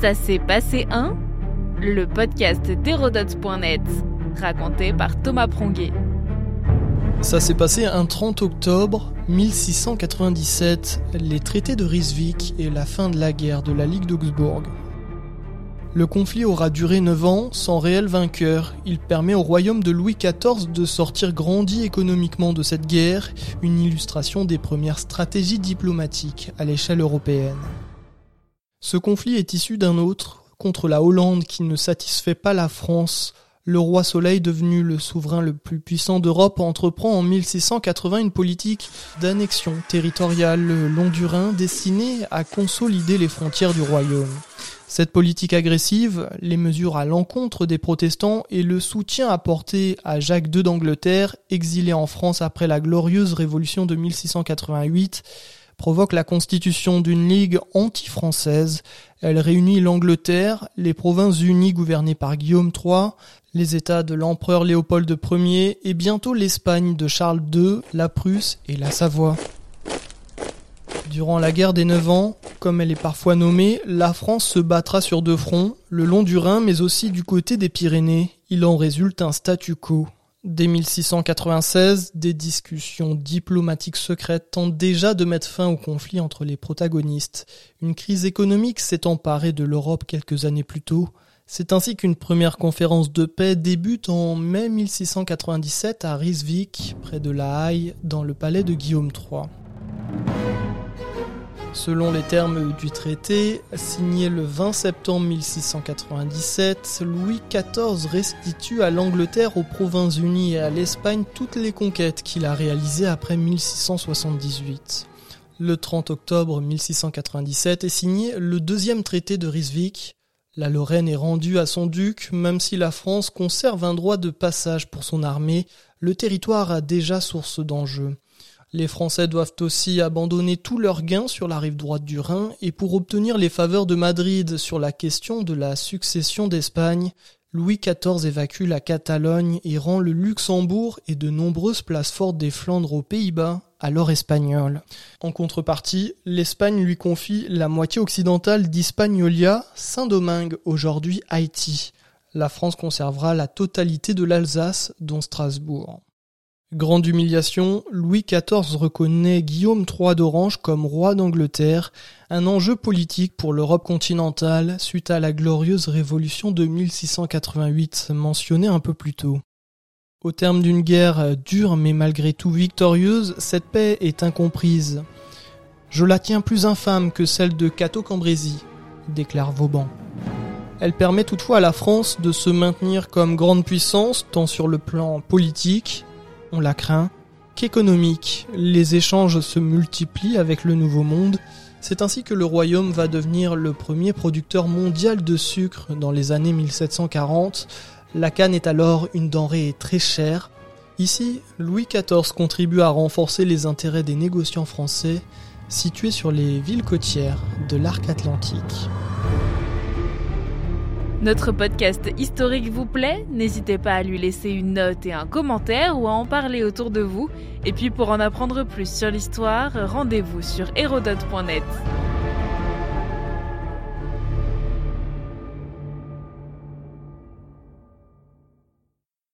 Ça s'est passé un Le podcast d'Hérodote.net, raconté par Thomas Pronguet. Ça s'est passé un 30 octobre 1697, les traités de Rysvik et la fin de la guerre de la Ligue d'Augsbourg. Le conflit aura duré 9 ans sans réel vainqueur. Il permet au royaume de Louis XIV de sortir grandi économiquement de cette guerre, une illustration des premières stratégies diplomatiques à l'échelle européenne. Ce conflit est issu d'un autre, contre la Hollande qui ne satisfait pas la France. Le roi Soleil, devenu le souverain le plus puissant d'Europe, entreprend en 1680 une politique d'annexion territoriale le long du Rhin destinée à consolider les frontières du royaume. Cette politique agressive, les mesures à l'encontre des protestants et le soutien apporté à Jacques II d'Angleterre, exilé en France après la glorieuse révolution de 1688, provoque la constitution d'une ligue anti-française. Elle réunit l'Angleterre, les provinces unies gouvernées par Guillaume III, les États de l'empereur Léopold Ier et bientôt l'Espagne de Charles II, la Prusse et la Savoie. Durant la guerre des Neuf Ans, comme elle est parfois nommée, la France se battra sur deux fronts, le long du Rhin mais aussi du côté des Pyrénées. Il en résulte un statu quo. Dès 1696, des discussions diplomatiques secrètes tentent déjà de mettre fin au conflit entre les protagonistes. Une crise économique s'est emparée de l'Europe quelques années plus tôt. C'est ainsi qu'une première conférence de paix débute en mai 1697 à Rysvik, près de La Haye, dans le palais de Guillaume III. Selon les termes du traité, signé le 20 septembre 1697, Louis XIV restitue à l'Angleterre, aux Provinces-Unies et à l'Espagne toutes les conquêtes qu'il a réalisées après 1678. Le 30 octobre 1697 est signé le deuxième traité de Rysvik. La Lorraine est rendue à son duc, même si la France conserve un droit de passage pour son armée, le territoire a déjà source d'enjeux. Les Français doivent aussi abandonner tous leurs gains sur la rive droite du Rhin et pour obtenir les faveurs de Madrid sur la question de la succession d'Espagne, Louis XIV évacue la Catalogne et rend le Luxembourg et de nombreuses places fortes des Flandres aux Pays-Bas, alors espagnols. En contrepartie, l'Espagne lui confie la moitié occidentale d'Hispagnolia, Saint-Domingue, aujourd'hui Haïti. La France conservera la totalité de l'Alsace, dont Strasbourg. Grande humiliation, Louis XIV reconnaît Guillaume III d'Orange comme roi d'Angleterre, un enjeu politique pour l'Europe continentale suite à la glorieuse révolution de 1688 mentionnée un peu plus tôt. Au terme d'une guerre dure mais malgré tout victorieuse, cette paix est incomprise. Je la tiens plus infâme que celle de Cato Cambrésis, déclare Vauban. Elle permet toutefois à la France de se maintenir comme grande puissance tant sur le plan politique, on la craint, qu'économique. Les échanges se multiplient avec le Nouveau Monde. C'est ainsi que le royaume va devenir le premier producteur mondial de sucre dans les années 1740. La canne est alors une denrée très chère. Ici, Louis XIV contribue à renforcer les intérêts des négociants français situés sur les villes côtières de l'arc atlantique. Notre podcast historique vous plaît N'hésitez pas à lui laisser une note et un commentaire ou à en parler autour de vous. Et puis pour en apprendre plus sur l'histoire, rendez-vous sur hérodote.net.